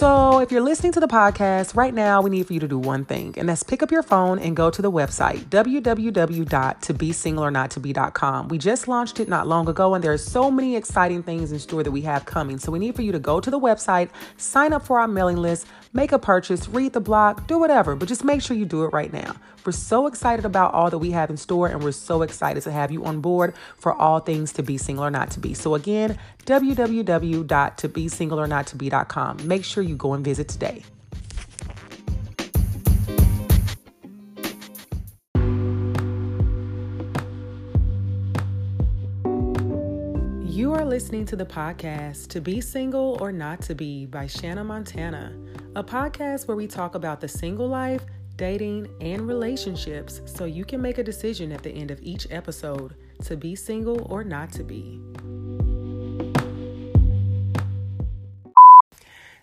So, if you're listening to the podcast right now, we need for you to do one thing, and that's pick up your phone and go to the website www.tobesingleornottobe.com. We just launched it not long ago, and there are so many exciting things in store that we have coming. So, we need for you to go to the website, sign up for our mailing list, make a purchase, read the blog, do whatever, but just make sure you do it right now. We're so excited about all that we have in store, and we're so excited to have you on board for all things to be single or not to be. So, again, www.tobesingleornottobe.com. Make sure you go and visit today. You are listening to the podcast To Be Single or Not to Be by Shanna Montana, a podcast where we talk about the single life, dating, and relationships so you can make a decision at the end of each episode to be single or not to be.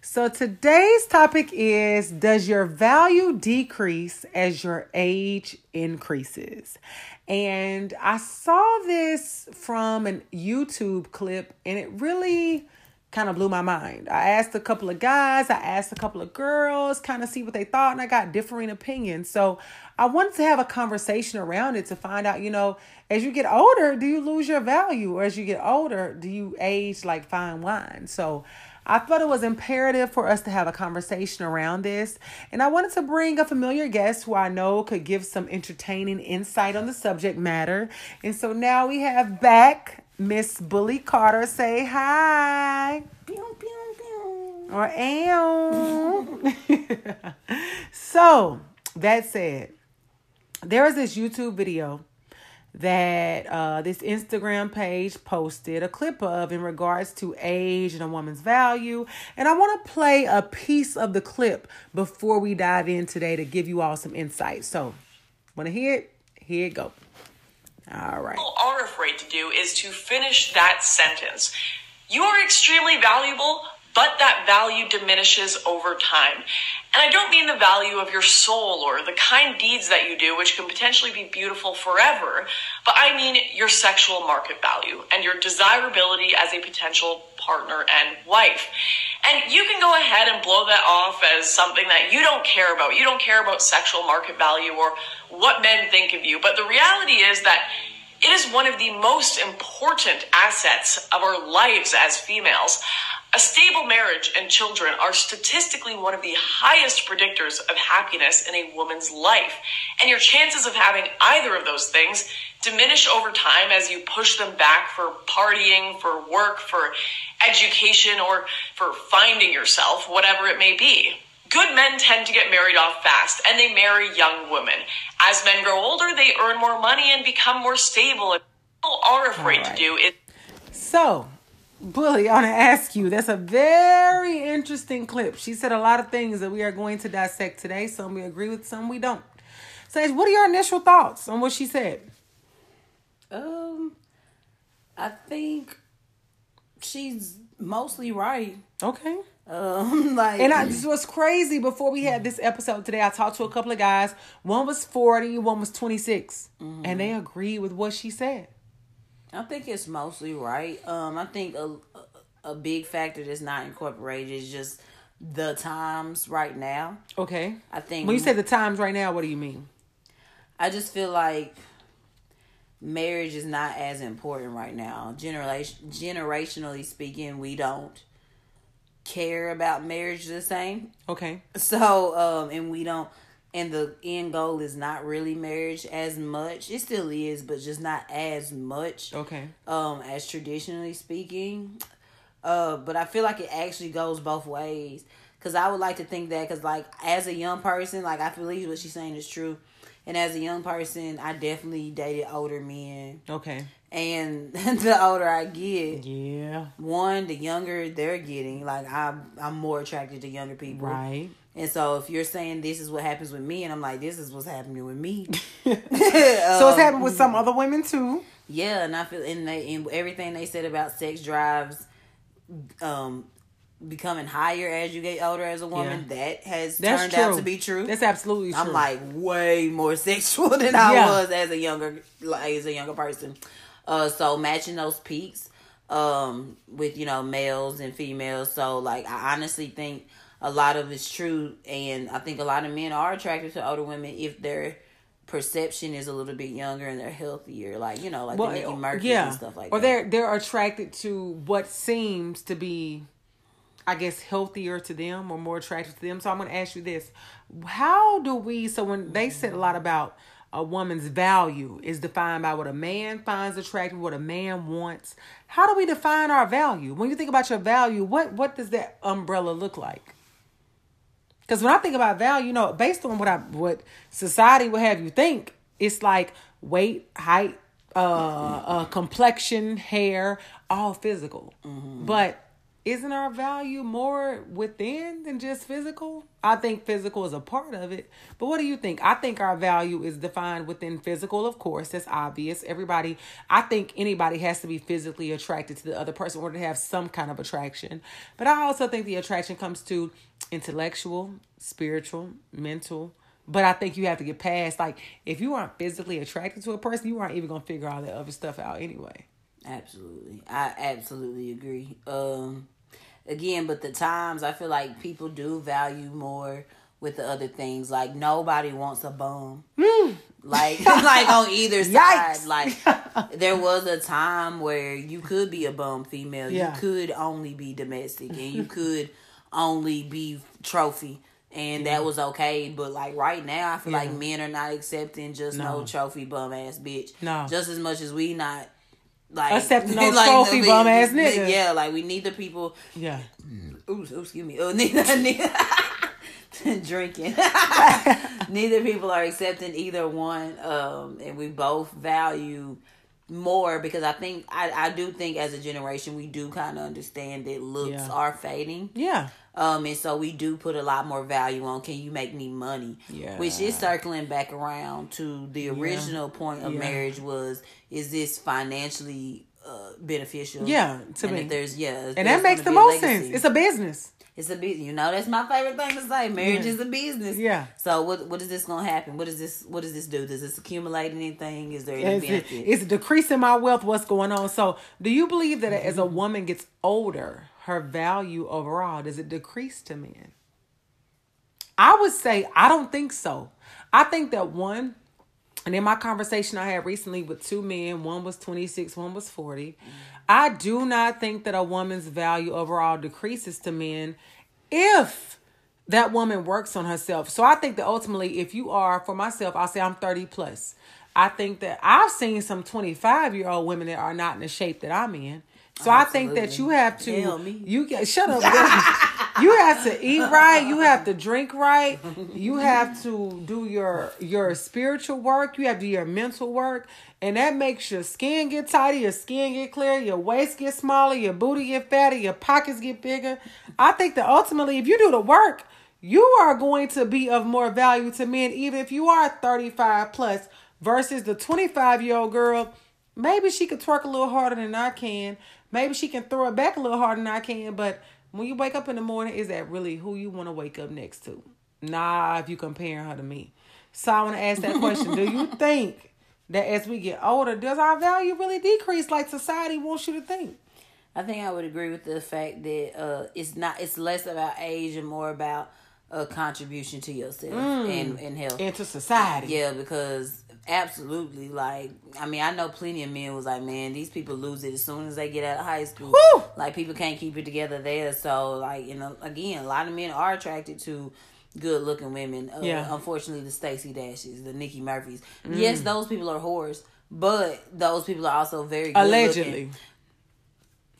So today's topic is Does your value decrease as your age increases? And I saw this from a YouTube clip and it really kind of blew my mind. I asked a couple of guys, I asked a couple of girls, kind of see what they thought, and I got differing opinions. So I wanted to have a conversation around it to find out, you know, as you get older, do you lose your value? Or as you get older, do you age like fine wine? So I thought it was imperative for us to have a conversation around this, and I wanted to bring a familiar guest who I know could give some entertaining insight on the subject matter. And so now we have back Miss Bulli Carter. Say hi. Pew, pew, pew. Or am. so, that said, there is this YouTube video that uh, this Instagram page posted a clip of in regards to age and a woman's value. And I want to play a piece of the clip before we dive in today to give you all some insight. So, want to hear it? Here it go. All right. People are afraid to do is to finish that sentence. You are extremely valuable, but that value diminishes over time. And I don't mean the value of your soul or the kind deeds that you do, which can potentially be beautiful forever, but I mean your sexual market value and your desirability as a potential partner and wife. And you can go ahead and blow that off as something that you don't care about. You don't care about sexual market value or what men think of you. But the reality is that it is one of the most important assets of our lives as females. A stable marriage and children are statistically one of the highest predictors of happiness in a woman's life. And your chances of having either of those things diminish over time as you push them back for partying, for work, for education, or for finding yourself, whatever it may be. Good men tend to get married off fast and they marry young women. As men grow older, they earn more money and become more stable. And people are afraid right. to do it. So, Bulli, I want to ask you. That's a very interesting clip. She said a lot of things that we are going to dissect today. Some we agree with, some we don't. Sage, what are your initial thoughts on what she said? Um, I think she's mostly right. Okay. Um, like, And I, this was crazy. Before we had this episode today, I talked to a couple of guys. One was 40, one was 26. And they agreed with what she said. I think it's mostly right. Um, I think a a, a big factor that's not incorporated is just the times right now. Okay. I think When you say the times right now, what do you mean? I just feel like marriage is not as important right now. Generation generationally speaking, we don't care about marriage the same. Okay. So, um, and we don't, and the end goal is not really marriage as much. It still is, but just not as much. Okay. Um, as traditionally speaking. Uh, but I feel like it actually goes both ways. Cause I would like to think that, cause like as a young person, like I believe what she's saying is true. And as a young person, I definitely dated older men. Okay. And the older I get, Yeah. one, the younger they're getting. Like I'm, I'm more attracted to younger people. Right. And so if you're saying this is what happens with me, and I'm like, this is what's happening with me. so it's happened with some other women too. Yeah, and I feel and they and everything they said about sex drives, um, becoming higher as you get older as a woman. That has That's turned true. out to be true. That's absolutely true. I'm like way more sexual than I Yeah. was as a younger like as a younger person. Uh, so matching those peaks, um, with you know males and females. So like I honestly think a lot of it's true, and I think a lot of men are attracted to older women if their perception is a little bit younger and they're healthier, like you know, like well, the Murphy yeah. and stuff like or that. Or they're they're attracted to what seems to be, I guess, healthier to them or more attractive to them. So I'm going to ask you this: How do we? So when they said a lot about a woman's value is defined by what a man finds attractive, what a man wants. How do we define our value? When you think about your value, what what does that umbrella look like? Because when I think about value, you know, based on what I what society would have you think, it's like weight, height, uh, uh complexion, hair, all physical. Mm-hmm. But isn't our value more within than just physical? I think physical is a part of it. But what do you think? I think our value is defined within physical, of course. That's obvious. Everybody, I think anybody has to be physically attracted to the other person in order to have some kind of attraction. But I also think the attraction comes to intellectual, spiritual, mental. But I think you have to get past, like, if you aren't physically attracted to a person, you aren't even going to figure all that other stuff out anyway. Absolutely. I absolutely agree. Um, again, but the times I feel like people do value more with the other things. Like nobody wants a bum. Mm. Like like on either side. Like there was a time where you could be a bum female. Yeah. You could only be domestic and you could only be trophy. And yeah. that was okay, but like right now, I feel yeah. like men are not accepting just no, no trophy bum ass bitch. No, just as much as we not like accepting no like, trophy bum ass nigga. Yeah, like we need the people. Yeah. Ooh, excuse me. Oh, neither, neither drinking. neither people are accepting either one, um, and we both value more because I think I, I do think as a generation we do kind of understand that looks yeah. are fading. Yeah. Um, and so we do put a lot more value on can you make me money? Yeah. Which is circling back around to the original yeah. point of yeah. marriage was is this financially uh, beneficial? Yeah, to and me. there's yeah, and that makes the most sense. It's a business. It's a business. You know, that's my favorite thing to say. Marriage yeah. is a business. Yeah. So what what is this gonna happen? What is this what does this do? Does this accumulate anything? Is there any is benefit? It, is it decreasing my wealth? What's going on? So do you believe that mm-hmm. as a mm-hmm. woman gets older, her value overall, does it decrease to men? I would say I don't think so. I think that one, and in my conversation I had recently with two men, one was 26, one was 40. Mm-hmm. I do not think that a woman's value overall decreases to men if that woman works on herself. So I think that ultimately, if you are, for myself, I'll say I'm 30 plus. I think that I've seen some 25 year old women that are not in the shape that I'm in. So Absolutely. I think that you have to you get shut up. you have to eat right. You have to drink right. You have to do your your spiritual work. You have to do your mental work, and that makes your skin get tighter, your skin get clear, your waist get smaller, your booty get fatter, your pockets get bigger. I think that ultimately, if you do the work, you are going to be of more value to men, even if you are thirty five plus versus the twenty five year old girl. Maybe she could twerk a little harder than I can. Maybe she can throw it back a little harder than I can, but when you wake up in the morning, is that really who you want to wake up next to? Nah, if you compare her to me. So I want to ask that question. Do you think that as we get older, does our value really decrease like society wants you to think? I think I would agree with the fact that uh, it's not it's less about age and more about a contribution to yourself mm. and, and health. Into society. Yeah, because Absolutely. Like, I mean, I know plenty of men was like, man, these people lose it as soon as they get out of high school. Woo! Like, people can't keep it together there. So, like, you know, again, a lot of men are attracted to good looking women. Uh, yeah. Unfortunately, the Stacey Dashes, the Nikki Murphys. Mm. Yes, those people are whores, but those people are also very Allegedly.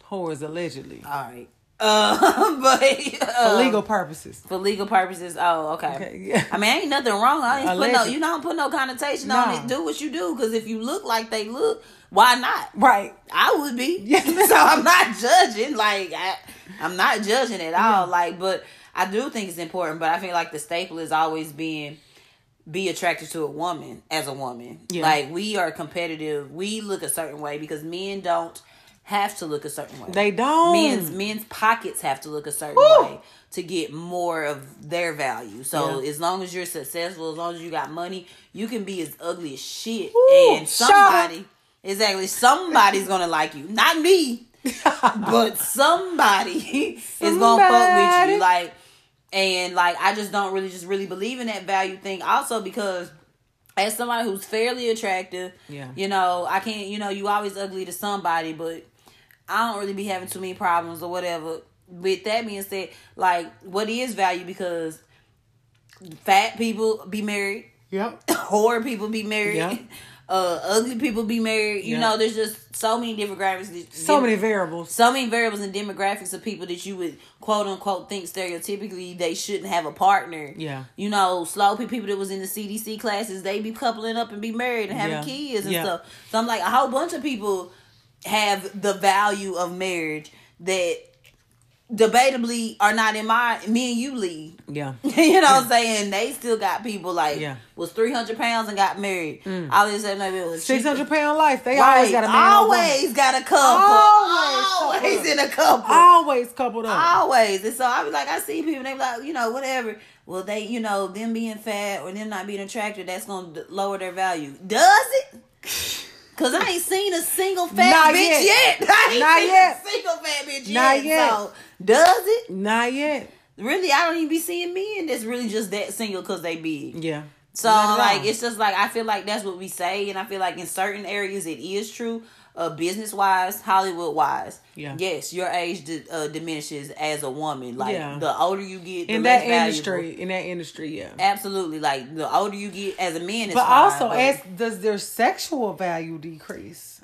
Whores, allegedly. All right. Uh, but uh, for legal purposes. For legal purposes. Oh, okay. okay yeah. I mean, ain't nothing wrong. I ain't put no, you don't put no connotation no. on it. Do what you do because if you look like they look, why not? Right. I would be. Yeah. so I'm not judging. Like I, I'm not judging at all. Yeah. Like, but I do think it's important. But I feel like the staple is always being be attracted to a woman as a woman. Yeah. Like we are competitive. We look a certain way because men don't have to look a certain way. They don't. Men's men's pockets have to look a certain Woo! way to get more of their value. So yeah. as long as you're successful, as long as you got money, you can be as ugly as shit, Woo! and somebody exactly somebody's gonna like you. Not me, but somebody, somebody is gonna fuck with you. Like And like I just don't really just really believe in that value thing. Also because as somebody who's fairly attractive, Yeah. you know, I can't, you know, you always ugly to somebody, but I don't really be having too many problems or whatever. With that being said, like what is value because fat people be married, Yep. whore people be married, Yeah. uh, ugly people be married. You Yeah. know, there's just so many different demographics. So many variables. so many variables and demographics of people that you would quote unquote think stereotypically they shouldn't have a partner. Yeah. You know, slow people people that was in the CDC classes, they be coupling up and be married and having Yeah. kids and Yeah. stuff. So I'm like, a whole bunch of people have the value of marriage that debatably are not in my me and you league. Yeah. you know what I'm saying? They still got people like Yeah. was 300 pounds and got married. Mm. All this and maybe it was Six hundred pound life. They Right. always got a man. Always got a couple. Always Always, couple. in a couple. Always coupled up. Always. And so I was like, I see people, they be like, you know, whatever. Well, they, you know, them being fat or them not being attractive, that's to lower their value. Does it? Because I ain't seen a single fat Not bitch yet. Not yet. I ain't Not seen yet. a single fat bitch Not yet. yet. So, does it? Not yet. Really, I don't even be seeing men that's really just that single because they big. Yeah. So like it's just like I feel like that's what we say, and I feel like in certain areas it is true. Uh, business wise, Hollywood wise, Yeah. yes, your age di- uh, diminishes as a woman. Like Yeah. the older you get, the in that valuable. industry, in that industry, yeah. Absolutely, like the older you get as a man, But fine, also, but as does their sexual value decrease?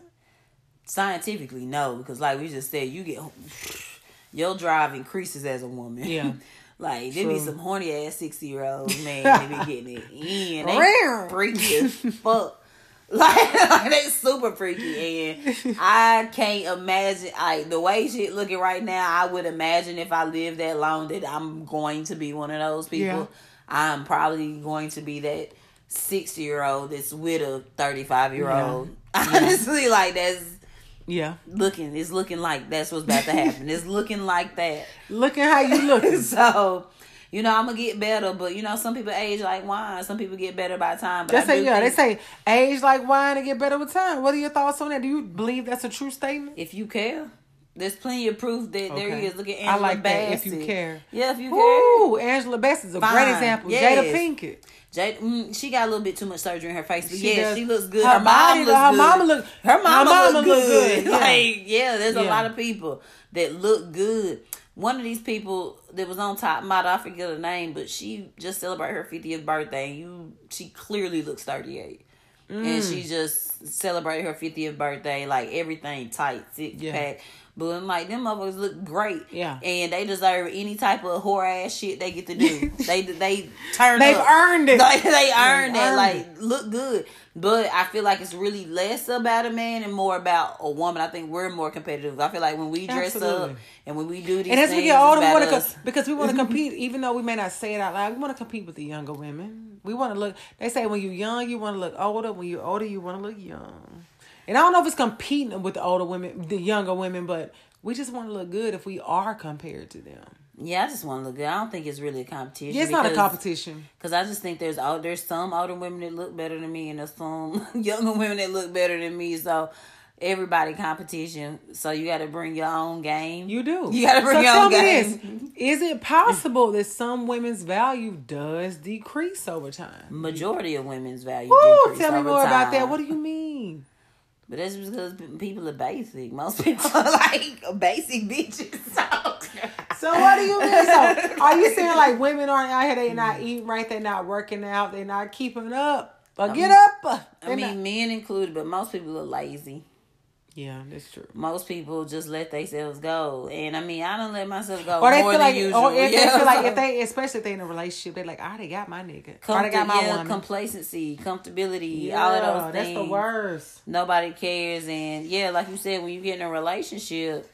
scientifically, no, because like we just said, you get your drive increases as a woman. Yeah. Like there be some horny ass sixty year olds, man. They be getting it in. They freaky as fuck. Like, like they super freaky, and I can't imagine. Like the way shit looking right now, I would imagine if I live that long that I'm going to be one of those people. Yeah. I'm probably going to be that sixty year old that's with a thirty five year old. Honestly, like that's Yeah. looking. It's looking like that's what's about to happen. it's looking like that. Look at how you looking. so, you know, I'm gonna get better, but you know, some people age like wine. Some people get better by time. But They I say yeah. They say age like wine and get better with time. What are your thoughts on that? Do you believe that's a true statement? if you care, there's plenty of proof that there Okay. is. Look at I Angela like that, if you care. Yeah, if you care. Ooh, Angela Bassett is a Fine. great example. Yes. Jada Pinkett. Jade, mm, she got a little bit too much surgery in her face, but She yeah, does. she looks good. Her Her, mom body, looks her good. mama look- Her mama, her mama look look good. good, yeah. Like, yeah, there's a lot of people that look good. One of these people that was on top model, I forget her name, but she just celebrated her 50th birthday. You, she clearly looks 38. Mm. And she just celebrated her 50th birthday, like everything tight, six Yeah. pack. But I'm like, them motherfuckers look great. Yeah. And they deserve any type of whore ass shit they get to do. they they turn They've up. earned it. Like they earned earned Like look good. But I feel like it's really less about a man and more about a woman. I think we're more competitive. I feel like when we dress Absolutely. up and when we do these And as we get older, we want to us. because we want to compete, even though we may not say it out loud. We want to compete with the younger women. We want to look. They say when you're young, you want to look older. When you're older, you want to look young. And I don't know if it's competing with the older women, the younger women, but we just want to look good if we are compared to them. Yeah, I just want to look good. I don't think it's really a competition. Yeah, it's not a competition. Cause I just think there's there's some older women that look better than me, and there's some younger women that look better than me. So everybody competition. So you got to bring your own game. You do. You gotta bring so your own me game. this: Is it possible that some women's value does decrease over time? Majority of women's value. Ooh, decrease tell me more about that. What do you mean? But that's because people are basic. Most people are like basic bitches. So, So what do you mean? So are you saying like women aren't out here? They not eating right. They're not working out. They're not keeping up. But get up. I mean, not- men included, but most people are lazy. Yeah, that's true. Most people just let themselves go, and I mean, I don't let myself go Or they more feel like, oh, usual. or if Yeah, they feel like if they, especially if they're in a relationship, they're like, I already got my nigga. I already got my yeah, woman. complacency, comfortability, yeah, all of those things. that's the worst. Nobody cares, and yeah, like you said, when you get in a relationship,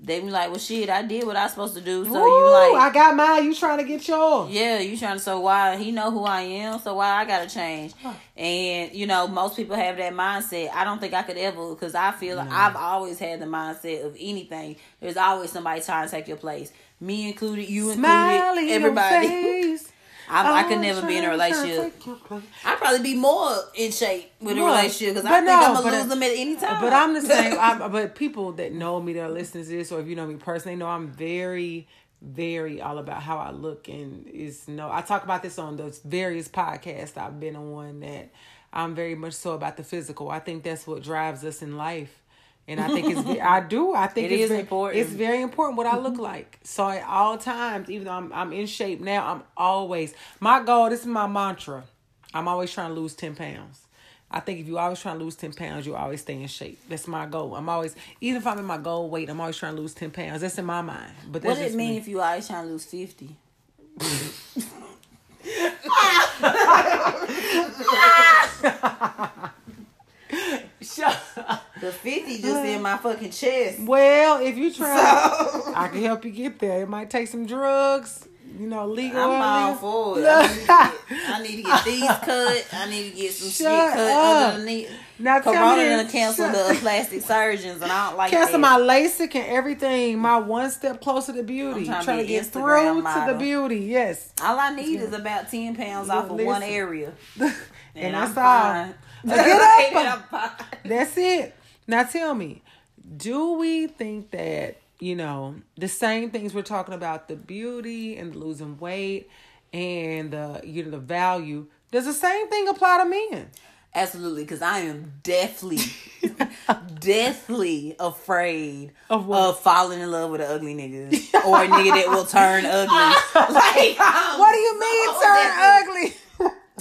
they be like, "Well, shit, I did what I was supposed to do." So Ooh, you like, I got mine. You trying to get yours? yeah, you trying to. So why he know who I am? So why I gotta change? And you know, most people have that mindset. I don't think I could ever, because I feel like I've always had the mindset of anything. There's always somebody trying to take your place. Me included, you Smile included, in everybody. I, I could oh, never be in a relationship. take your place. I'd probably be more in shape with a relationship because I think no, I'm gonna lose them at any time. But I'm the same. I'm, but people that know me that are listening to this, or if you know me personally, know I'm very, very all about how I look and is no I talk about this on those various podcasts I've been on that I'm very much so about the physical. I think that's what drives us in life. And I think it's I do. I think It it's is very, important. It's very important what I look like. So at all times, even though I'm I'm in shape now, I'm always my goal. This is my mantra. I'm always trying to lose ten pounds. I think if you always trying to lose ten pounds, you always stay in shape. That's my goal. I'm always even if I'm in my goal weight, I'm always trying to lose ten pounds. That's in my mind. But that's What does it mean me. if you always trying to lose fifty? Shut up. The fifty just in my fucking chest. Well, if you try, So- I can help you get there. It might take some drugs, you know, legal. I'm all for it. I need, to get, I need to get these cut. I need to get some shit Shut cut up. underneath. Now tell Corona me done cancel the uh, plastic surgeons, and I don't like Cancel that. my LASIK and everything. My one step closer to beauty. I'm trying to trying to be get Instagram through to the beauty. Yes. All I need is about ten pounds off of one area, And, I'm that's all. fine. Now get up. And I'm. That's it. Now tell me, do we think that, you know, the same things we're talking about, the beauty and losing weight and the you know the value, does the same thing apply to men? Absolutely, because I am deathly, deathly afraid Of of, falling in love with an ugly nigga or a nigga that will turn ugly. Like, What do you mean so turn deathly- ugly?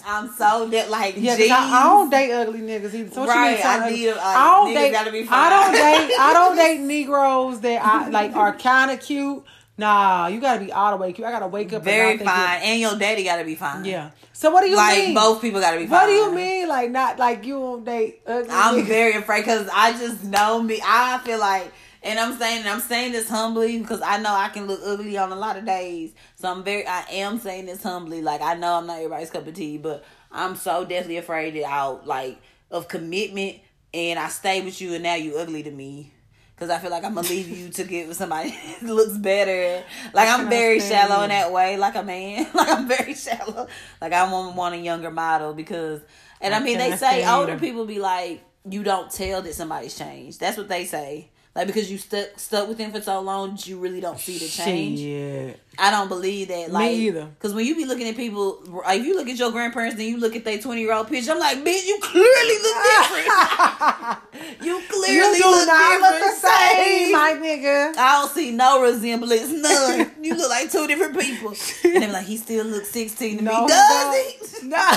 I'm so that like yeah. I, I don't date ugly niggas either. So what Right, you mean turn I need, uh, I don't date. gotta be I don't date. I don't date Negroes that I like are kind of cute. Nah, you gotta be all the way cute. I gotta wake up very and fine, and your daddy gotta be fine. Yeah. So what do you like mean? both people gotta be fine. What do you mean? Like not like you don't date ugly? I'm niggas? very afraid because I just know me. I feel like, and I'm saying, I'm saying this humbly because I know I can look ugly on a lot of days. So I'm very, I am saying this humbly. Like I know I'm not everybody's cup of tea, but I'm so deathly afraid that I'll like of commitment, and I stay with you, and now you ugly to me. Cause I feel like I'm gonna leave you to get with somebody that looks better. Like I'm very shallow in that way, like a man. Like I'm very shallow. Like I want want a younger model because, and I, I mean they say older people be like, you don't tell that somebody's changed. That's what they say. Like because you stuck stuck with them for so long, you really don't see the change. Shit. I don't believe that. Like, either. Because when you be looking at people, like, if you look at your grandparents, then you look at their twenty year old picture. I'm like, bitch, you clearly look different. you clearly You do look not different. look the same, my nigga. I don't see no resemblance, none. you look like two different people. And they're like, he still looks 16 to No, me. Does he? No,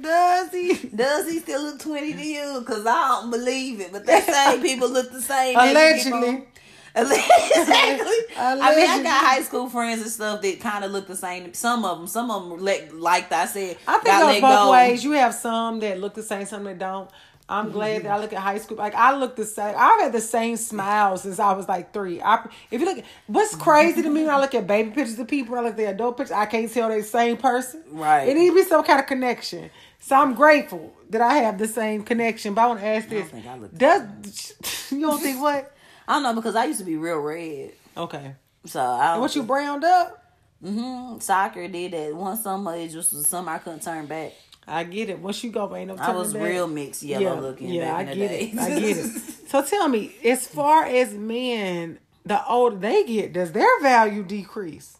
does he? Does he still look 20 to you? Because I don't believe it. But they say people look the same. Allegedly. exactly. I mean, I got high school friends and stuff that kind of look the same. Some of them, some of them, like, like I said, I think let goes both go. ways. You have some that look the same, some that don't. I'm glad that I look at high school. Like I look the same. I've had the same smile since I was like three. I, if you look, what's crazy to me when I look at baby pictures of people, I look at the adult pictures, I can't tell they're the same person. Right. It needs to be some kind of connection. So I'm grateful that I have the same connection. But I want to ask this: I the Does you don't think what? I don't know because I used to be real red. Okay. So I don't. What you browned up? hmm Soccer did that one summer. It just was something I couldn't turn back. I get it. Once you go, ain't no I turning was back. real mixed yellow looking Yeah, back I in the get it. I get it. So tell me, as far as men, the older they get, does their value decrease?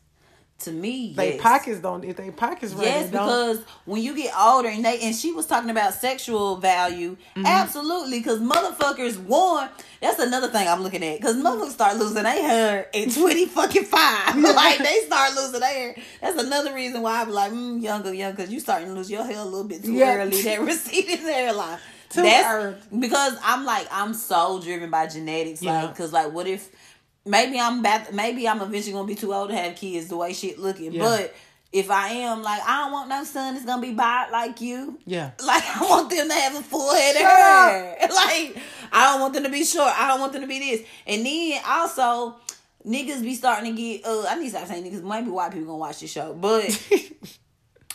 To me, They yes. pockets don't. If they pockets right, Yes, because when you get older and they and she was talking about sexual value, Mm-hmm. absolutely. Because motherfuckers, one, that's another thing I'm looking at. Because motherfuckers start losing their hair at twenty fucking five. like they start losing their hair. That's another reason why I'm like, mm, younger, young, because you starting to lose your hair a little bit too Yeah. early. That receding hairline. Too that's early. because I'm like I'm so driven by genetics. Yeah. Like, because like, what if? Maybe I'm back. Maybe I'm eventually gonna be too old to have kids. The way shit looking, Yeah. but if I am like, I don't want no son that's gonna be bald like you. yeah, Like I want them to have a full head of hair. Like I don't want them to be short. I don't want them to be this. And then also niggas be starting to get uh I need to stop saying niggas, maybe white people gonna watch the show. But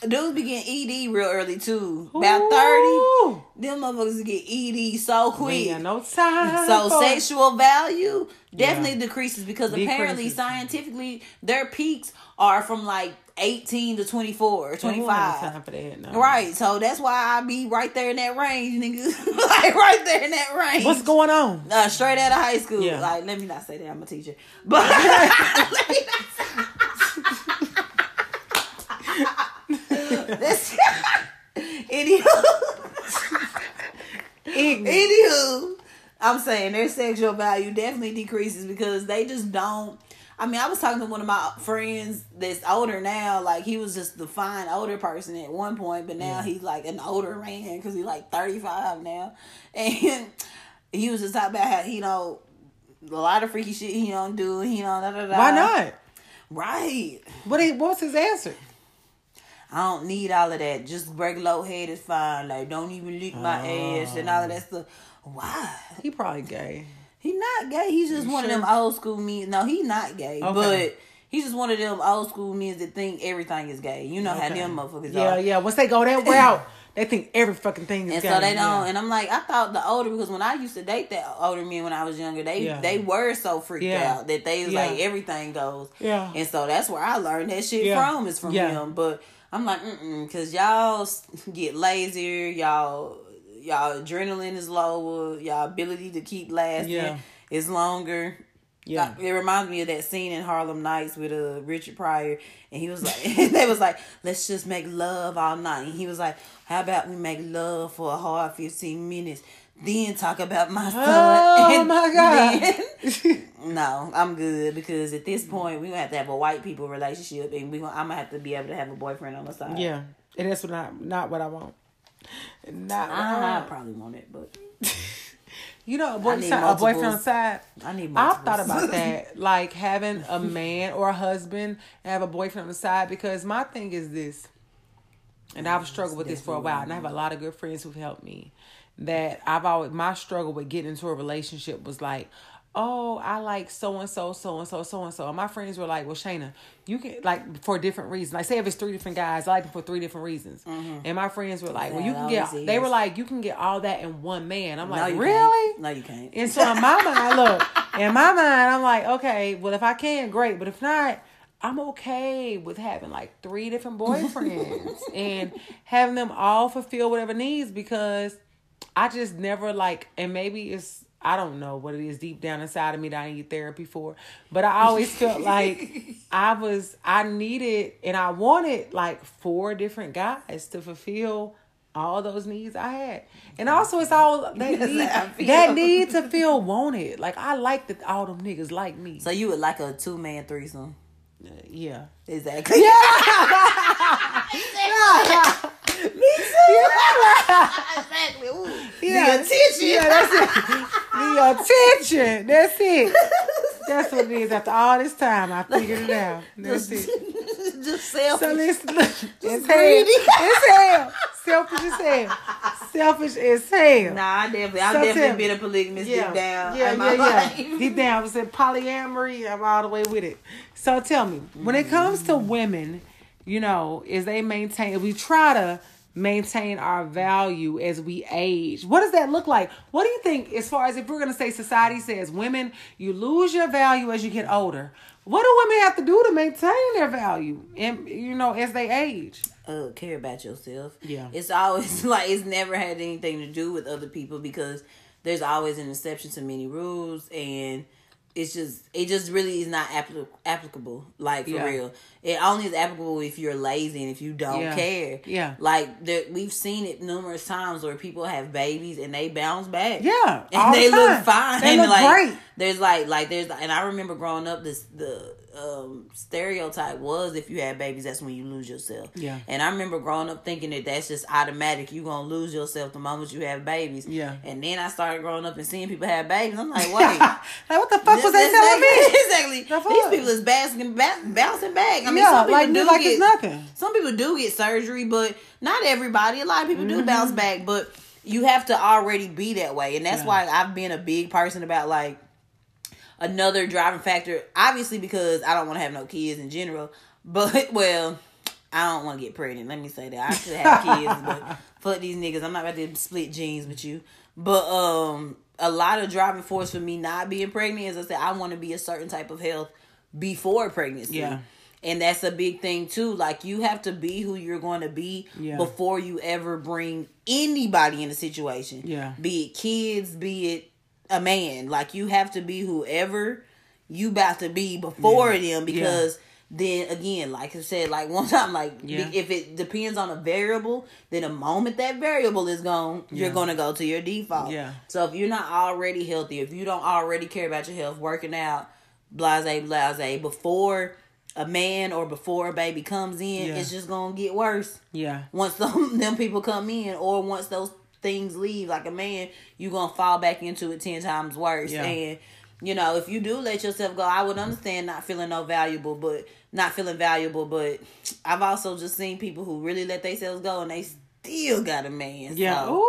dudes be getting ED real early too. About thirty. Them motherfuckers get ED so quick. no time. So for it. sexual value definitely decreases because apparently scientifically their peaks are from like 18 to 24 or We ain't got 25. time for that. No. Right. So that's why I be right there in that range, nigga. like right there in that range. What's going on? uh, straight out of high school. Yeah. Like, let me not say that I'm a teacher. But let me not say- Anywho, anywho, I'm saying their sexual value definitely decreases because they just don't. I mean, I was talking to one of my friends that's older now. Like he was just the fine older person at one point, but now yeah. he's like an older man because he's like 35 now, and he was just talking about how you know a lot of freaky shit he don't do. He don't da da da. Why not? Right. What? He, what was his answer? I don't need all of that. Just regular head is fine. Like, don't even lick my oh. ass and all of that stuff. Why? He probably gay. He not gay. He's just you one sure? of them old school men. No, he not gay. Okay. But he's just one of them old school men that think everything is gay. You know okay. how them motherfuckers yeah, are. Yeah, yeah. Once they go that route, they think every fucking thing is and gay. so they don't. Yeah. And I'm like, I thought the older because when I used to date that older men when I was younger, they yeah. they were so freaked out that they was like everything goes. Yeah. And so that's where I learned that shit from is from him. But I'm like, mm because y'all get lazier, y'all y'all adrenaline is lower, y'all ability to keep lasting yeah. is longer. Yeah, it reminds me of that scene in Harlem Nights with uh Richard Pryor, and he was like, they was like, let's just make love all night. And he was like, how about we make love for a hard fifteen minutes, then talk about my son. Oh my god! Then, no, I'm good because at this point we gonna have to have a white people relationship, and we gonna, I'm gonna have to be able to have a boyfriend on the side. Yeah, and that's not not what I want. Not I, I probably want it, but. You know, a, boy, a boyfriend on the side. I need. I've thought about that, like having a man or a husband and have a boyfriend on the side. Because my thing is this, and I've struggled with this for a while, and I have a lot of good friends who've helped me that I've always my struggle with getting into a relationship was like, oh, I like so and so, so and so, so and so. And my friends were like, well, Shayna, you can like for different reasons. Like say if it's three different guys, I like them for three different reasons. Mm-hmm. And my friends were like, well, you can get. Is. They were like, you can get all that in one man. I'm like, really? Can't. No, you can't. And so in my mind, look, in my mind, I'm like, okay, well, if I can, great. But if not. I'm okay with having like three different boyfriends and having them all fulfill whatever needs because I just never like, and maybe it's I don't know what it is deep down inside of me that I need therapy for, but I always felt like I was I needed and I wanted like four different guys to fulfill all those needs I had. And also it's all that need, that need to feel wanted. Like I like that all them niggas like me. So you would like a two man threesome. Uh, yeah. Exactly. Yeah. Exactly. Ooh. Yeah. The attention. Yeah, that's it. The attention. That's it. That's what it is. After all this time, I figured it out. That's just, it. Just selfish. So listen, it's greedy. It's hell. Selfish as hell. Selfish as hell. Nah, I definitely, I've so definitely been a polygamist yeah, deep down. Yeah, yeah, yeah. Deep down, I was in polyamory. I'm all the way with it. So tell me, when it comes to mm. women you know, is they maintain, we try to maintain our value as we age. What does that look like? What do you think, as far as if we're going to say society says women, you lose your value as you get older? What do women have to do to maintain their value, and you know, as they age? Uh, care about yourself. Yeah, it's always like it's never had anything to do with other people because there's always an exception to many rules, and it's just it just really is not applic- applicable like for yeah. real. It only is applicable if you're lazy and if you don't yeah. care. Yeah. Like there, we've seen it numerous times where people have babies and they bounce back. Yeah and they the look fine they look like, great. there's like like there's and i remember growing up this the um, stereotype was if you had babies, that's when you lose yourself. Yeah. And I remember growing up thinking that that's just automatic. You're going to lose yourself the moment you have babies. Yeah. And then I started growing up and seeing people have babies. I'm like, wait. like, what the fuck was they telling me? exactly. The These people is basking, back, bouncing back. I mean, yeah, some people like, do like get, it's nothing. Some people do get surgery, but not everybody. A lot of people mm-hmm. do bounce back, but you have to already be that way. And that's yeah. why I've been a big person about like, another driving factor. Obviously, because I don't want to have no kids in general. But well, I don't want to get pregnant. Let me say that I should have kids, but fuck these niggas. I'm not about to split genes with you. But um, a lot of driving force for me not being pregnant is I said I want to be a certain type of health before pregnancy. Yeah. And that's a big thing too. Like you have to be who you're going to be yeah. before you ever bring anybody in a situation. Yeah. Be it kids, be it a man. Like you have to be whoever you about to be before yeah. them because then again, like I said, like one time, like Yeah. if it depends on a variable, then the moment that variable is gone, you're gonna go to your default. Yeah. So if you're not already healthy, if you don't already care about your health, working out, blase blase, before a man or before a baby comes in, Yeah. it's just gonna get worse Yeah. once them them people come in or once those things leave like a man you're gonna fall back into it 10 times worse Yeah. and you know if you do let yourself go i would understand not feeling no valuable but not feeling valuable but i've also just seen people who really let themselves go and they still got a man Yeah. so.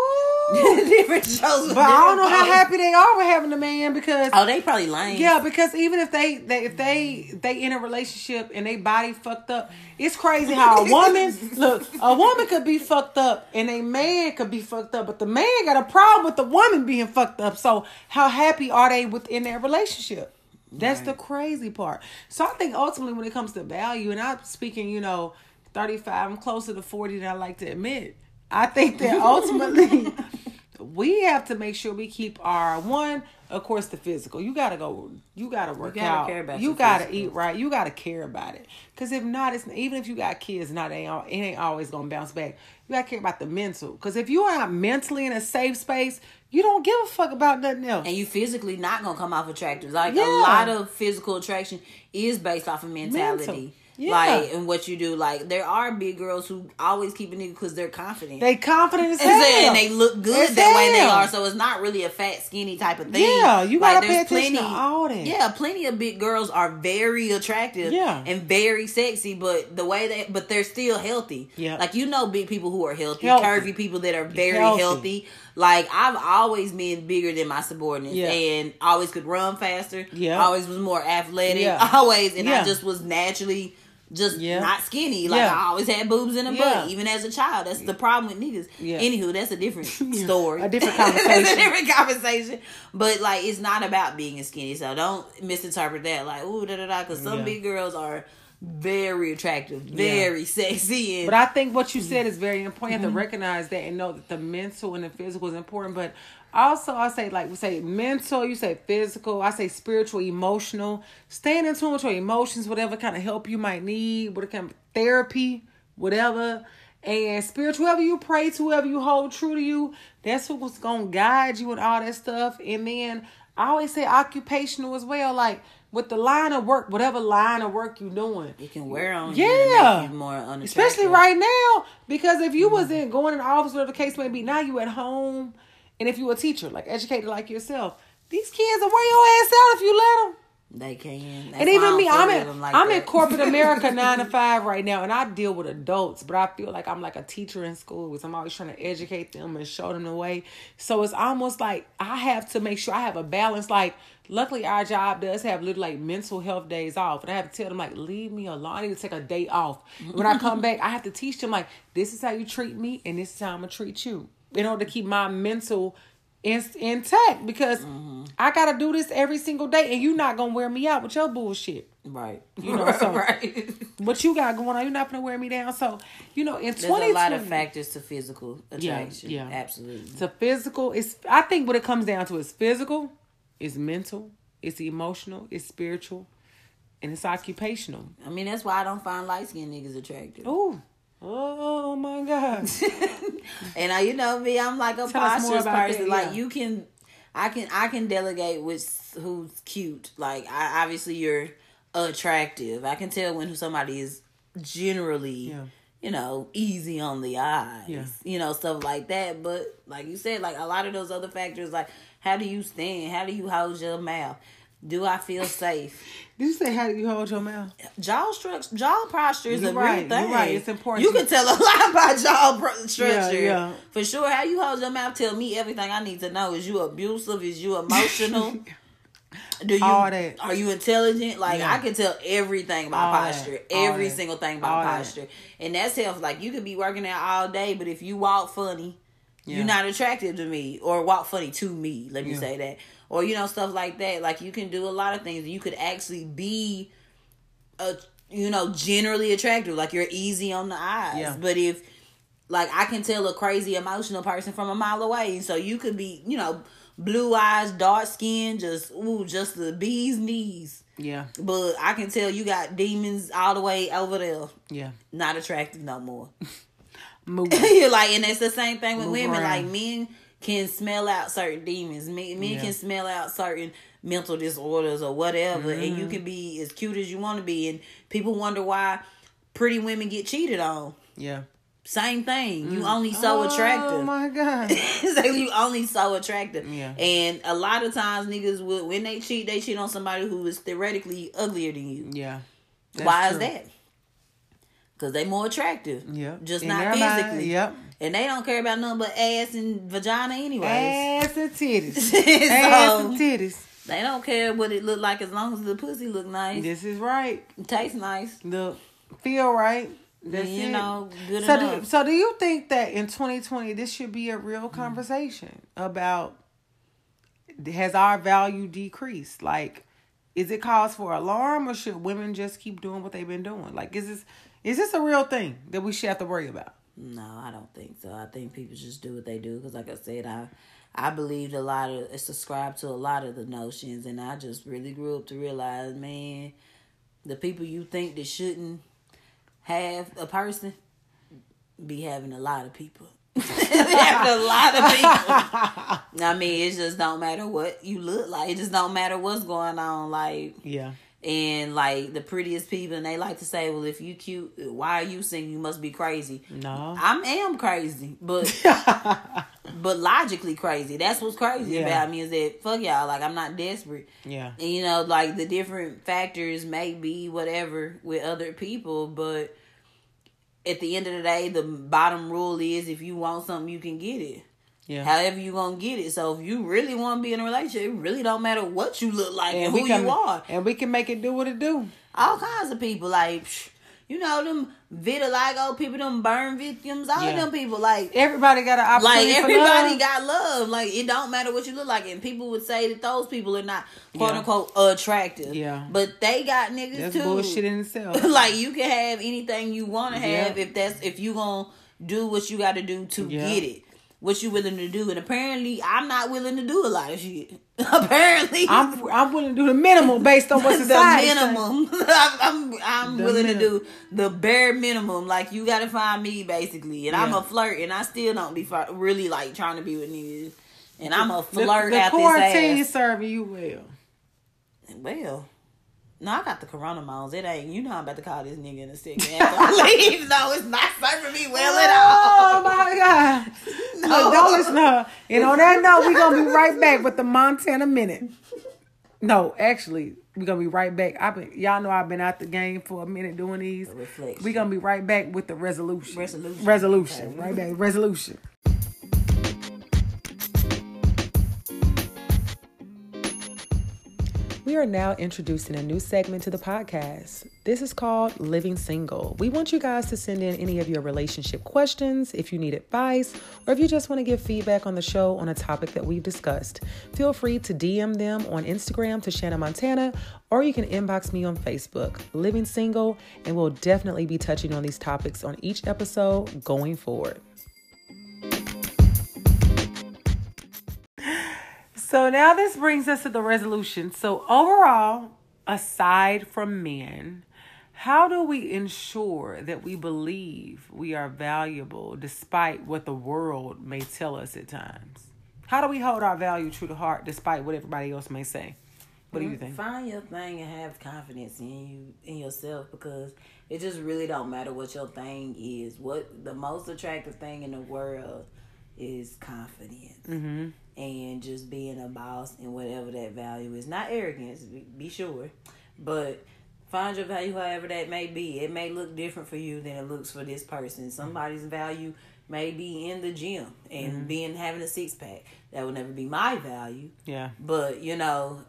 Different shows But I don't know how happy they are with having a man because oh they probably lying. Yeah, because even if they, they if they they in a relationship and they body fucked up, it's crazy how a woman look a woman could be fucked up and a man could be fucked up, but the man got a problem with the woman being fucked up. So how happy are they within their relationship? That's the crazy part. So I think ultimately when it comes to value, and I'm speaking, you know, 35, I'm closer to 40 than I like to admit. I think that ultimately we have to make sure we keep our one, of course, the physical. You gotta go. You gotta work you gotta out. care about you gotta physical. eat right. You gotta care about it. Cause if not, it's even if you got kids, not it ain't, it ain't always gonna bounce back. You gotta care about the mental. Cause if you are not mentally in a safe space, you don't give a fuck about nothing else. and you physically not gonna come off attractive. Like a lot of physical attraction is based off of mentality. Mental. Yeah. Like and what you do. Like there are big girls who always keep a nigga because they're confident. they confident as and, hell. and they look good As that way they are. So it's not really a fat, skinny type of thing. Yeah, you gotta there's pay attention to all that. Yeah, plenty of big girls are very attractive. Yeah. and very sexy, but the way they, but they're still healthy. Yeah. like you know, big people who are healthy, Healthy. curvy people that are very Healthy. healthy. Like I've always been bigger than my subordinates, Yeah. and always could run faster. Yeah. always was more athletic. Yeah. Always, and Yeah. I just was naturally. Just Yeah. not skinny. Like Yeah. I always had boobs in Yeah. butt, even as a child. That's the problem with niggas. Yeah. Anywho, that's a different story. A different That's conversation. a different conversation. But like, it's not about being skinny. So don't misinterpret that. Like, ooh, da da da. Because some big girls are very attractive, very sexy, and But I think what you said is very important Mm-hmm. to recognize that and know that the mental and the physical is important. But also, I say like we say mental, you say physical, I say spiritual, emotional. Staying in tune with your emotions, whatever kind of help you might need, what kind of therapy, whatever. And spiritual, whoever you pray to, whoever you hold true to you, that's what's gonna guide you and all that stuff. And then I always say occupational as well, like with the line of work, whatever line of work you're doing. it can wear on you. Yeah. you more. Especially right now, because if you mm-hmm. wasn't going in the office, whatever the case may be, now you at home, and if you a teacher, like educated like yourself, these kids will wear your ass out if you let them. They can. That's And even me, I'm in like I'm in corporate America nine to five right now, and I deal with adults, but I feel like I'm like a teacher in school because I'm always trying to educate them and show them the way. So it's almost like I have to make sure I have a balance. Like, luckily our job does have little like mental health days off, and I have to tell them like, leave me alone. I need to take a day off. When I come back, I have to teach them like, this is how you treat me, and this is how I'm gonna treat you, in order to keep my mental in, intact because Mm-hmm. I gotta do this every single day, and you're not gonna wear me out with your bullshit. Right. You know, so- right. What you got going on, you're not gonna wear me down. So, you know, in There's twenty a lot of factors to physical Yeah, attraction. yeah. Absolutely. to physical, it's I think what it comes down to is physical, it's mental, it's emotional, it's spiritual, and it's occupational. I mean, that's why I don't find light skinned niggas attractive. Oh, oh my God. And I, you know me, I'm like a Tell us more posturous about person. that, Like you can, I can, I can delegate with who's cute. Like I obviously you're attractive. I can tell when who somebody is generally, Yeah. you know, easy on the eyes. Yeah. You know stuff like that. But like you said, like a lot of those other factors, like how do you stand? How do you hold your mouth? Do I feel safe? Did you say how do you hold your mouth? jaw structure, jaw posture is You're a right, real thing. right, it's important. You can tell a lot about jaw structure. yeah. For sure, how you hold your mouth tell me everything I need to know. Is you abusive? Is you emotional? Do you All that. are you intelligent? Like Yeah. I can tell everything about All that. posture, All every that. single thing about All that. posture, and that's health. Like you could be working out all day, but if you walk funny, Yeah. you're not attractive to me, or walk funny to me. Let me Yeah. say that, or you know stuff like that. Like you can do a lot of things. You could actually be a you know generally attractive like you're easy on the eyes Yeah. but if like i can tell a crazy emotional person from a mile away so you could be you know blue eyes, dark skin, just ooh, just the bee's knees. Yeah. But I can tell you got demons all the way over there. Yeah. Not attractive no more. Move. You're like, and it's the same thing with Move women. around. Like men can smell out certain demons. Men, men Yeah. can smell out certain mental disorders or whatever, and Mm-hmm. you can be as cute as you want to be. And people wonder why pretty women get cheated on. yeah. Same thing. You only so Oh attractive. Oh my god. so you only so attractive. Yeah. And a lot of times niggas will when they cheat, they cheat on somebody who is theoretically uglier than you. Yeah. Why true. is that? Because they more attractive. Yeah. Just In not their mind, physically. Yep. And they don't care about nothing but ass and vagina anyways. Ass and titties. So- Ass and titties. They don't care what it look like as long as the pussy look nice. This is right. It tastes nice. Look, feel right. That's you it. know, good so enough. do, so do you think that in 2020 this should be a real conversation about has our value decreased like is it cause for alarm or should women just keep doing what they've been doing like is this is this a real thing that we should have to worry about No, I don't think so. I think people just do what they do because, like I said, I I believed a lot of, subscribed to a lot of the notions, and I just really grew up to realize, man, the people you think that shouldn't have a person be having a lot of people. having a lot of people. I mean, it just don't matter what you look like. It just don't matter what's going on. Like, yeah and like the prettiest people, and they like to say, "Well, if you cute, why are you single? You must be crazy." no I am crazy, but but logically crazy. That's what's crazy Yeah. about me is that fuck y'all. Like I'm not desperate, yeah and you know, like the different factors may be whatever with other people, but at the end of the day, the bottom rule is if you want something, you can get it. Yeah However you gonna get it. So if you really want to be in a relationship, it really don't matter what you look like and, we who can, you are. and we can make it do what it do All kinds of people, like you know them vitiligo people, them burn victims, all Yeah. of them people, like everybody got an like opportunity for everybody got love. Like it don't matter what you look like, and people would say that those people are not quote Yeah. unquote attractive. Yeah. but they got niggas that's too. bullshit in itself like you can have anything you want to have Yeah. if that's if you gonna do what you got to do to get it. What you willing to do, and apparently I'm not willing to do a lot of shit. apparently, I'm I'm willing to do the minimum based on what the society minimum. I'm I'm, I'm The willing to do the bare minimum. Like you got to find me basically, and I'm a flirt, and I still don't be really like trying to be with niggas. And I'm a The- flirt the, out quarantine this ass. serving you well Well, no, I got the corona moms. It ain't you know I'm about to call this nigga in a second. I leave, no, it's not serving me well at oh all. Oh my God. Look, don't listen to her. And on that note, we're to be right back with the Montana Minute. No, actually, we're to be right back. I've been, y'all know I've been out the game for a minute doing these. We're to be right back with the resolution. Resolution. Resolution. Right back. Resolution. We are now introducing a new segment to the podcast. This is called Living Single. We want you guys to send in any of your relationship questions, if you need advice, or if you just want to give feedback on the show on a topic that we've discussed. Feel free to DM them on Instagram to Shanna Montana, or you can inbox me on Facebook, Living Single, and we'll definitely be touching on these topics on each episode going forward. So now this brings us to the resolution. So overall, aside from men, how do we ensure that we believe we are valuable despite what the world may tell us at times? How do we hold our value true to heart despite what everybody else may say? What do you think? Find your thing and have confidence in you in yourself because it just really don't matter what your thing is. What the most attractive thing in the world is confidence Mm-hmm. and just being a boss and whatever that value is. Not arrogance, be, sure, but find your value however that may be. It may look different for you than it looks for this person. Mm-hmm. Somebody's value may be in the gym and mm-hmm. being having a six pack. That would never be my value. Yeah. But you know,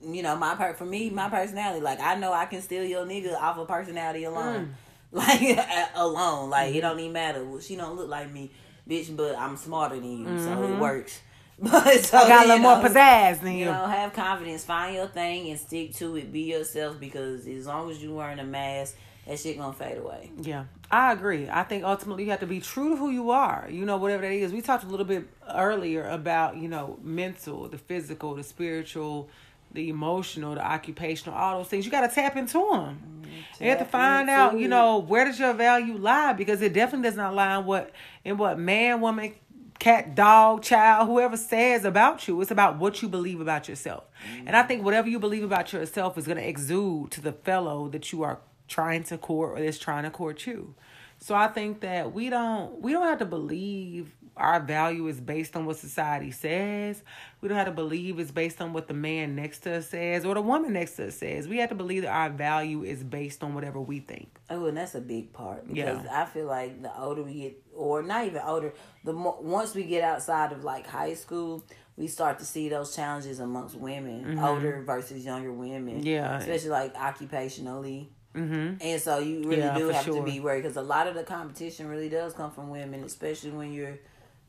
you know, my part for me, my personality. Like I know I can steal your nigga off of personality alone. Mm. Like alone. Like it mm-hmm. don't even matter. Well, she don't look like me, bitch, but I'm smarter than you, so it mm-hmm. works. But so, I got a little you more um, pizzazz than You you. know, have confidence, find your thing, and stick to it. Be yourself because as long as you wearing a mask, that shit gonna fade away. Yeah, I agree. I think ultimately you have to be true to who you are. You know, whatever that is. We talked a little bit earlier about, you know, mental, the physical, the spiritual, the emotional, the occupational, all those things. You got to tap into them. You have to find out, you know, where does your value lie? Because it definitely does not lie in what, in what man, woman, cat, dog, child, whoever says about you. It's about what you believe about yourself. And I think whatever you believe about yourself is going to exude to the fellow that you are trying to court or that's trying to court you. So I think that we don't we don't have to believe our value is based on what society says. We don't have to believe it's based on what the man next to us says or the woman next to us says. We have to believe that our value is based on whatever we think. Oh, and that's a big part because Yeah. I feel like the older we get, or not even older, the more once we get outside of like high school, we start to see those challenges amongst women, older versus younger women. Mm-hmm. Yeah. especially like occupationally. Mm-hmm. And so you really Yeah, do have sure. to be worried because a lot of the competition really does come from women, especially when you're.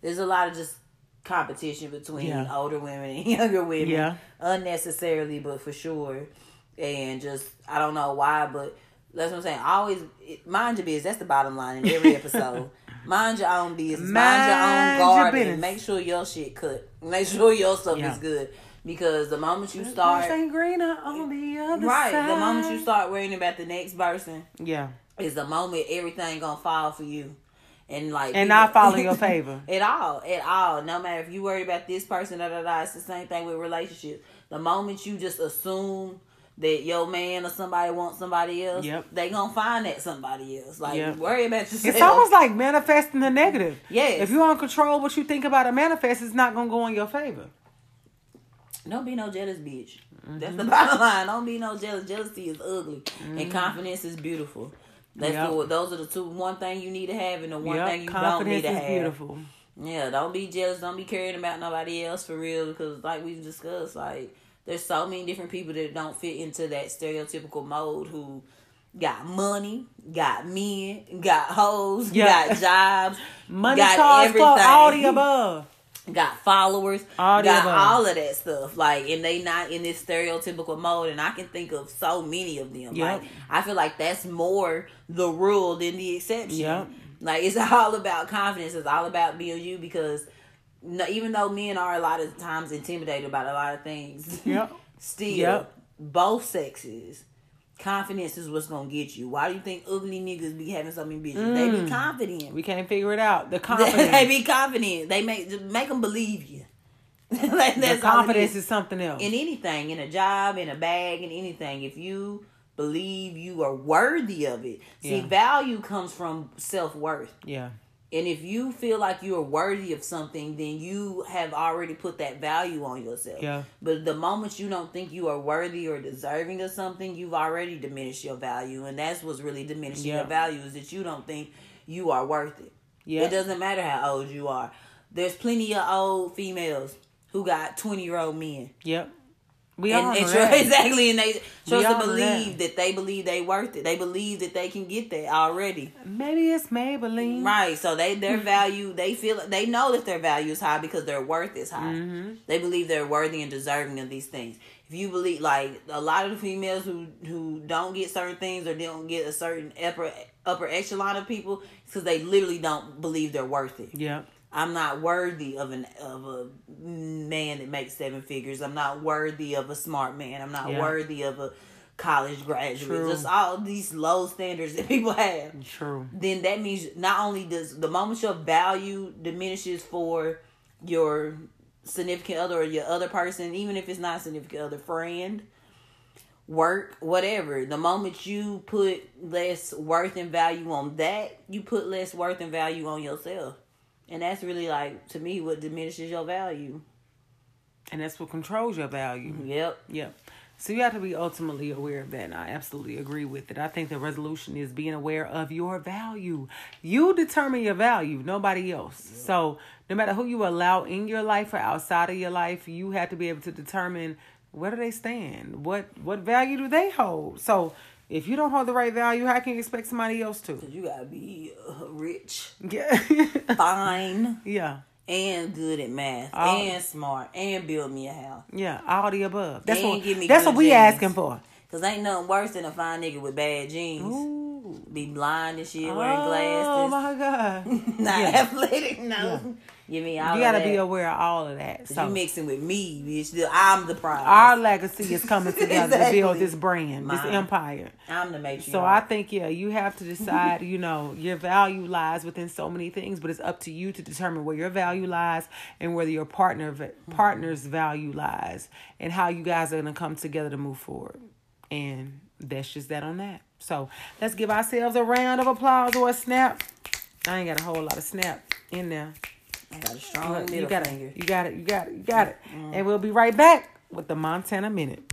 There's a lot of just competition between Yeah. older women and younger women, Yeah. unnecessarily, but for sure. And just I don't know why, but that's what I'm saying. Always mind your business. That's the bottom line in every episode. mind your own business. Mind, Mind your your own garden. business. Make sure your shit cut. Make sure your stuff Yeah. is good. Because the moment you start, greener on the other right, side. the moment you start worrying about the next person, yeah, is the moment everything gonna fall for you. And like and not fall your favor. at all, at all. No matter if you worry about this person, da da da. It's the same thing with relationships. The moment you just assume that your man or somebody wants somebody else, Yep. they gonna find that somebody else. Like Yep. worry about yourself. It's almost like manifesting the negative. Yes. If you don't control what you think about a manifest, it's not gonna go in your favor. Don't be no jealous bitch. That's Mm-hmm. the bottom line. Don't be no jealous. Jealousy is ugly, and confidence is beautiful. That's Yep. the, those are the two one thing you need to have, and the one Yep, thing you don't need to have. beautiful. Yeah, don't be jealous. Don't be caring about nobody else for real. Because like we've discussed, like there's so many different people that don't fit into that stereotypical mold who got money, got men, got hoes, Yeah. got jobs, Money, got cars, clothes, all the above. Got followers, All got above. all of that stuff. Like, and they not in this stereotypical mode. And I can think of so many of them. Yep. Like, I feel like that's more the rule than the exception. Yep. Like, it's all about confidence. It's all about being you because no, even though men are a lot of times intimidated about a lot of things, Yep. still Yep. both sexes. Confidence is what's gonna get you. Why do you think ugly niggas be having so many bitches? They be confident. Mm. We can't figure it out. The confidence. they be confident. They make make them believe you. like, the confidence is. is something else. in anything, in a job, in a bag, in anything. If you believe you are worthy of it, see, Yeah. value comes from self worth. yeah. And if you feel like you are worthy of something, then you have already put that value on yourself. Yeah. But the moment you don't think you are worthy or deserving of something, you've already diminished your value. And that's what's really diminishing Yeah. your value is that you don't think you are worth it. Yeah. It doesn't matter how old you are. There's plenty of old females who got 20 year old men. Yep. We And, all and know tr- that. exactly, and they trust to believe that. that they believe they worth it. They believe that they can get that already. Maybe it's Maybelline. Right. So they their value they feel they know that their value is high because their worth is high. Mm-hmm. They believe they're worthy and deserving of these things. If you believe like a lot of the females who who don't get certain things or don't get a certain upper upper echelon of people, because they literally don't believe they're worth it. Yep. I'm not worthy of an of a man that makes seven figures. I'm not worthy of a smart man. I'm not Yeah. worthy of a college graduate. True. Just all these low standards that people have True. then that means not only does the moment your value diminishes for your significant other or your other person, even if it's not significant other, friend, work, whatever, the moment you put less worth and value on that, you put less worth and value on yourself. And that's really like to me what diminishes your value. And that's what controls your value. Yep. Yep. So you have to be ultimately aware of that, and I absolutely agree with it. I think the resolution is being aware of your value. You determine your value, nobody else. So no matter who you allow in your life or outside of your life, you have to be able to determine where do they stand, what what value do they hold. So if you don't hold the right value, how can you expect somebody else to? You gotta be uh, rich, Yeah, fine, yeah, and good at math Oh. and smart and build me a house. Yeah, all the above. That's And what give me that's what we asking for. Cause ain't nothing worse than a fine nigga with bad genes. Ooh. Be blind and shit, wearing glasses. Oh my god. Not Yeah. athletic, no. Give me all you gotta that. be aware of all of that. So you mixing with me, bitch. I'm the prize. our legacy is coming together to build this brand, this empire. I'm the matriarch. So I think yeah, you have to decide. you know, your value lies within so many things, but it's up to you to determine where your value lies and where your partner mm-hmm. partner's value lies, and how you guys are gonna come together to move forward. And that's just that on that. So let's give ourselves a round of applause or a snap. I ain't got a whole lot of snap in there. I got a strong you got it. You got it. You got it. You got it. And we'll be right back with the Montana Minute.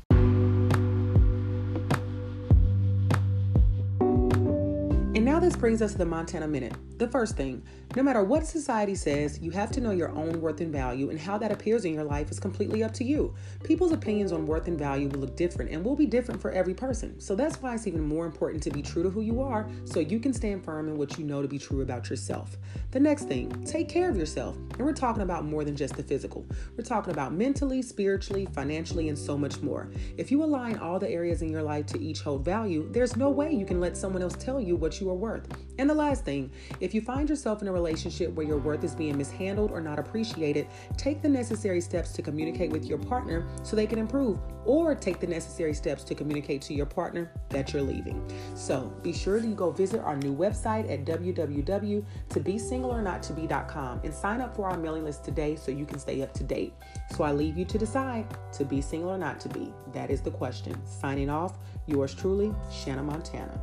This brings us to the Montana Minute. The first thing, no matter what society says, you have to know your own worth and value, and how that appears in your life is completely up to you. People's opinions on worth and value will look different and will be different for every person. So that's why it's even more important to be true to who you are so you can stand firm in what you know to be true about yourself. The next thing, take care of yourself. And we're talking about more than just the physical. We're talking about mentally, spiritually, financially, and so much more. If you align all the areas in your life to each hold value, there's no way you can let someone else tell you what you are worth. And the last thing, if you find yourself in a relationship where your worth is being mishandled or not appreciated, take the necessary steps to communicate with your partner so they can improve, or take the necessary steps to communicate to your partner that you're leaving. So be sure to go visit our new website at www.tobesingleornottobe.com and sign up for our mailing list today so you can stay up to date. So I leave you to decide to be single or not to be. That is the question. Signing off, yours truly, Shanna Montana.